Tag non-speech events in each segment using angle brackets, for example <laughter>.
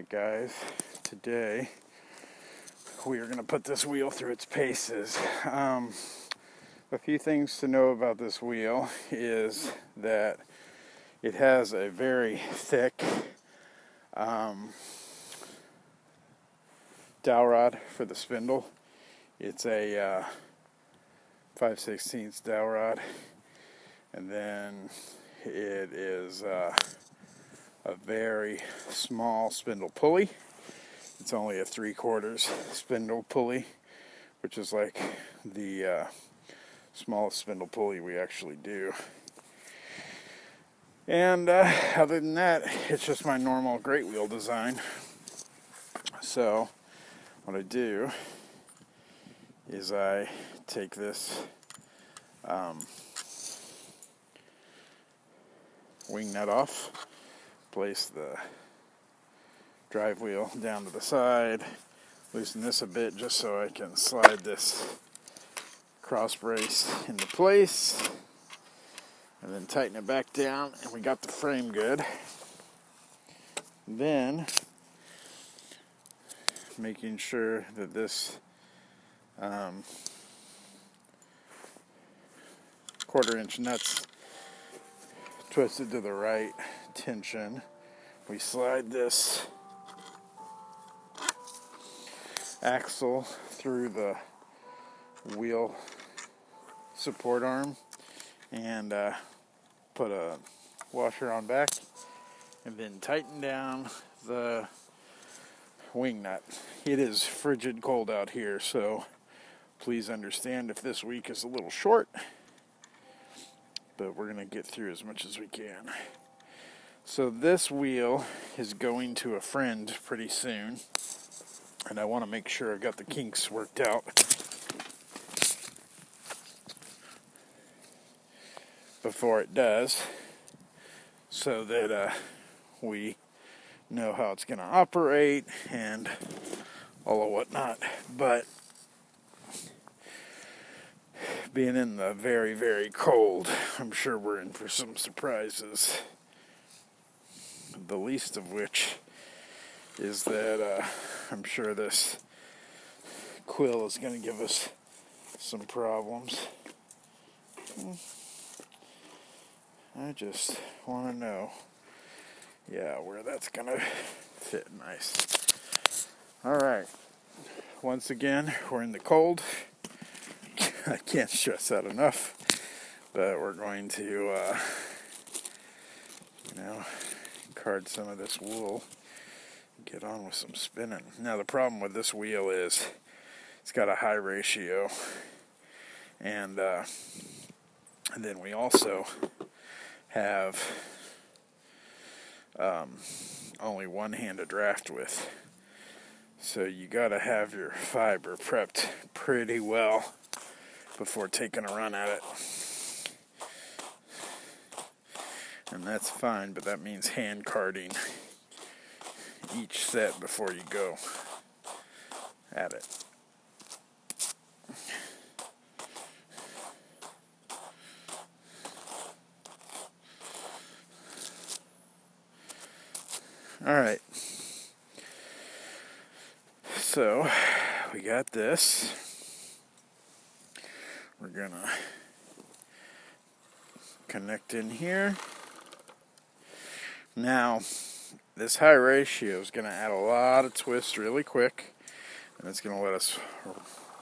Alright guys, today we are going to put this wheel through its paces. Um, a few things to know about this wheel is that it has a very thick um, dowel rod for the spindle. It's a uh, 5 16 dowel rod and then it is uh, a very small spindle pulley. It's only a three quarters spindle pulley, which is like the uh, smallest spindle pulley we actually do. And uh, other than that, it's just my normal great wheel design. So, what I do is I take this um, wing nut off place the drive wheel down to the side, loosen this a bit just so I can slide this cross brace into place, and then tighten it back down, and we got the frame good. Then, making sure that this um, quarter inch nuts twisted to the right tension. We slide this axle through the wheel support arm and uh, put a washer on back and then tighten down the wing nut. It is frigid cold out here, so please understand if this week is a little short, but we're going to get through as much as we can. So this wheel is going to a friend pretty soon. And I want to make sure I've got the kinks worked out. Before it does. So that uh, we know how it's going to operate and all of whatnot. But being in the very, very cold, I'm sure we're in for some surprises the least of which is that uh, I'm sure this quill is going to give us some problems. Hmm. I just want to know, yeah, where that's going to fit nice. All right. Once again, we're in the cold. <laughs> I can't stress that enough, but we're going to, uh, you know, card some of this wool get on with some spinning. Now the problem with this wheel is it's got a high ratio and, uh, and then we also have um, only one hand to draft with. So you got to have your fiber prepped pretty well before taking a run at it. And that's fine, but that means hand carding each set before you go at it. All right. So we got this. We're going to connect in here. Now, this high ratio is going to add a lot of twist really quick, and it's going to let us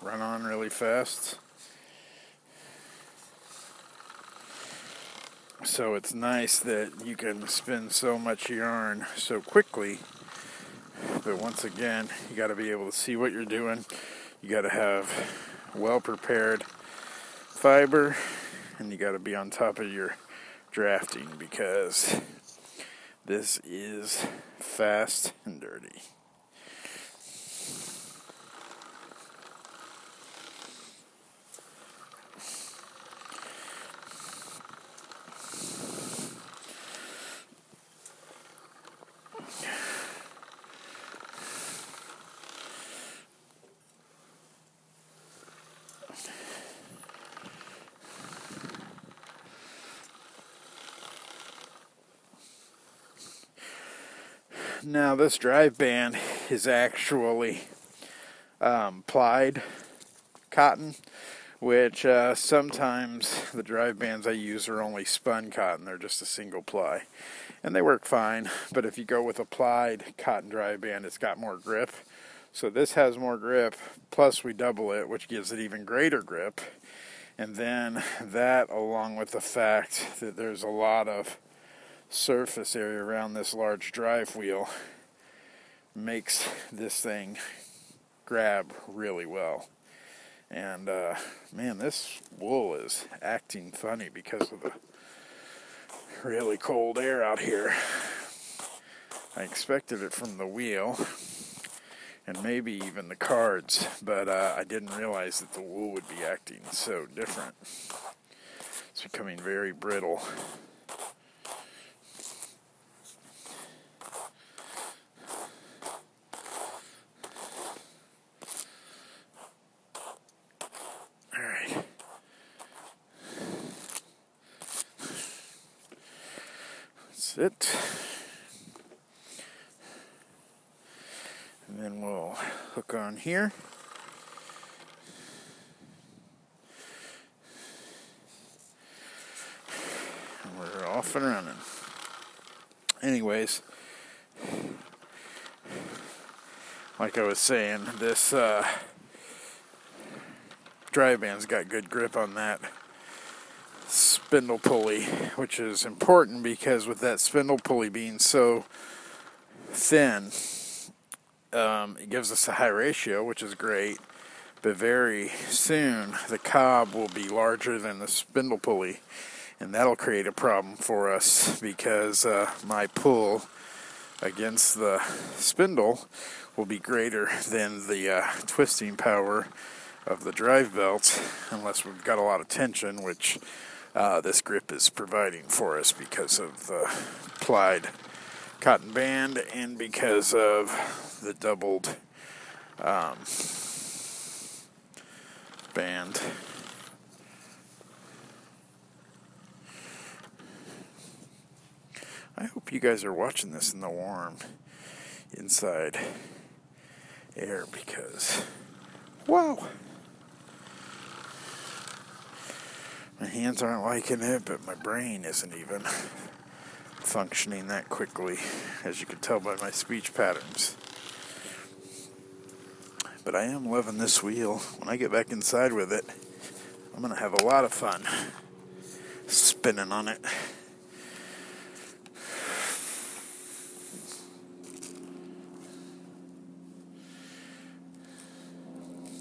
run on really fast. So it's nice that you can spin so much yarn so quickly. But once again, you got to be able to see what you're doing. You got to have well prepared fiber, and you got to be on top of your drafting because this is fast and dirty. Now, this drive band is actually um, plied cotton, which uh, sometimes the drive bands I use are only spun cotton. They're just a single ply. And they work fine, but if you go with a plied cotton drive band, it's got more grip. So this has more grip, plus we double it, which gives it even greater grip. And then that, along with the fact that there's a lot of surface area around this large drive wheel, makes this thing grab really well. And uh, man, this wool is acting funny because of the really cold air out here. I expected it from the wheel and maybe even the cards, but uh, I didn't realize that the wool would be acting so different. It's becoming very brittle. It. And then we'll hook on here. And we're off and running. Anyways, like I was saying, this uh, drive band's got good grip on that spindle pulley, which is important because with that spindle pulley being so thin, um, it gives us a high ratio, which is great. But very soon, the cop will be larger than the spindle pulley, and that'll create a problem for us because uh, my pull against the spindle will be greater than the uh, twisting power of the drive belt, unless we've got a lot of tension, which uh, this grip is providing for us because of the plied cotton band and because of the doubled um, band. I hope you guys are watching this in the warm inside air because, wow. Hands aren't liking it, but my brain isn't even <laughs> functioning that quickly, as you can tell by my speech patterns. But I am loving this wheel. When I get back inside with it, I'm going to have a lot of fun spinning on it.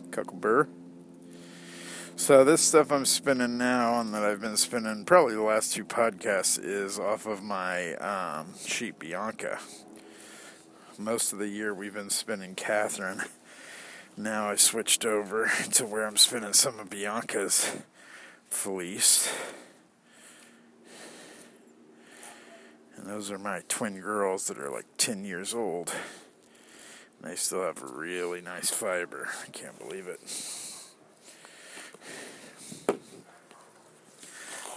Cuckleburr. So this stuff I'm spinning now, and that I've been spinning probably the last two podcasts, is off of my um, sheep Bianca. Most of the year we've been spinning Catherine. Now I switched over <laughs> to where I'm spinning some of Bianca's fleece. And those are my twin girls that are like 10 years old. And they still have really nice fiber. I can't believe it.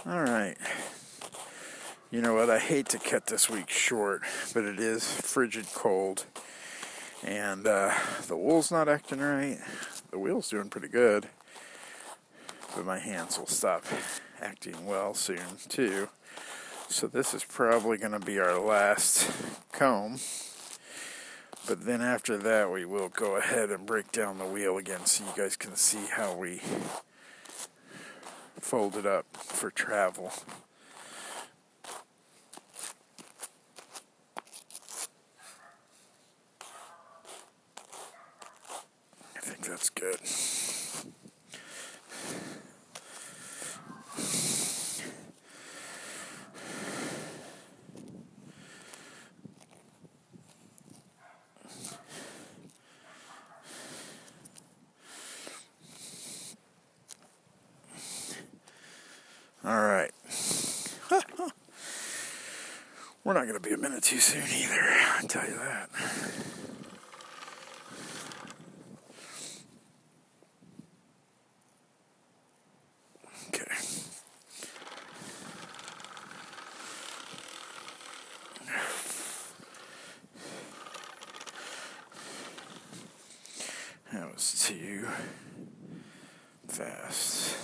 All right. You know what? I hate to cut this week short, but it is frigid cold. And uh, the wool's not acting right. The wheel's doing pretty good. But my hands will stop acting well soon, too. So this is probably going to be our last comb. But then after that, we will go ahead and break down the wheel again so you guys can see how we folded up for travel. I think that's good. going to be a minute too soon either. I'll tell you that. Okay. That was too fast.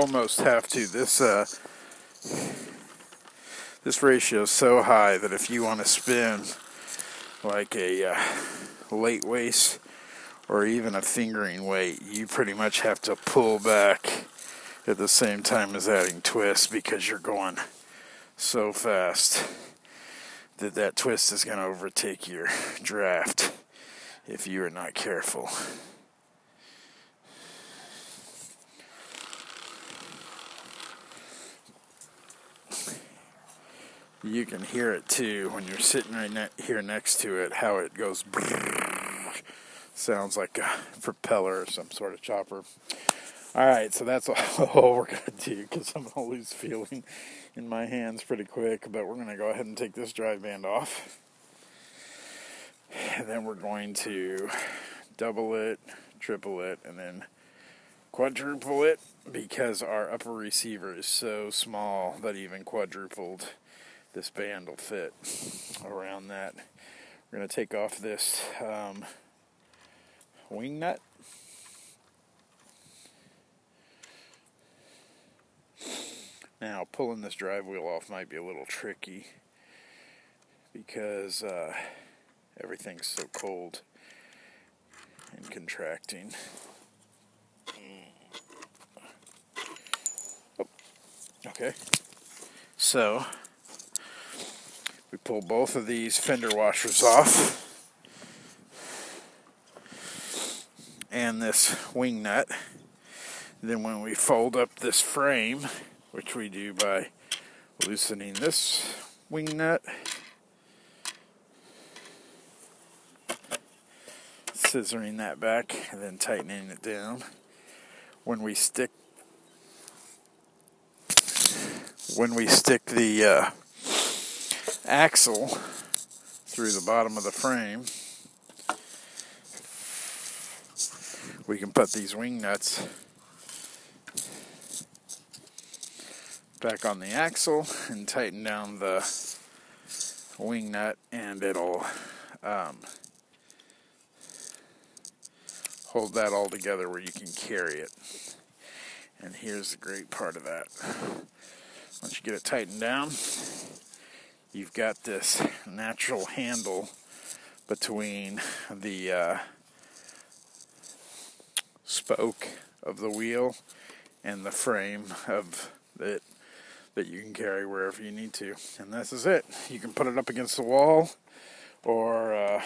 Almost have to. This uh, this ratio is so high that if you want to spin like a uh, lace weight or even a fingering weight, you pretty much have to pull back at the same time as adding twist because you're going so fast that that twist is going to overtake your draft if you are not careful. You can hear it too when you're sitting right ne- here next to it, how it goes. Sounds like a propeller or some sort of chopper. All right, so that's <laughs> all we're going to do because I'm going to lose feeling in my hands pretty quick. But we're going to go ahead and take this drive band off. And then we're going to double it, triple it, and then quadruple it because our upper receiver is so small that even quadrupled this band will fit around that. We're going to take off this um, wing nut. Now, pulling this drive wheel off might be a little tricky because uh, everything's so cold and contracting. Oh, okay. So, we pull both of these fender washers off. And this wing nut. Then when we fold up this frame, which we do by loosening this wing nut, scissoring that back, and then tightening it down. When we stick when we stick the uh, axle through the bottom of the frame, we can put these wing nuts back on the axle and tighten down the wing nut and it'll um, hold that all together where you can carry it. And here's the great part of that. Once you get it tightened down, you've got this natural handle between the uh, spoke of the wheel and the frame of it that you can carry wherever you need to. And this is it. You can put it up against the wall or uh,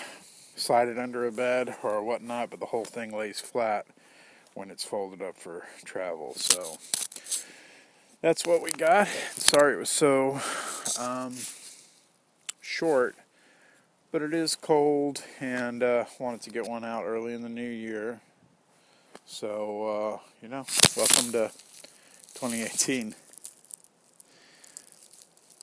slide it under a bed or whatnot, but the whole thing lays flat when it's folded up for travel. So that's what we got. Sorry it was so um, short, but it is cold and uh, wanted to get one out early in the new year. So, uh, you know, welcome to 2018.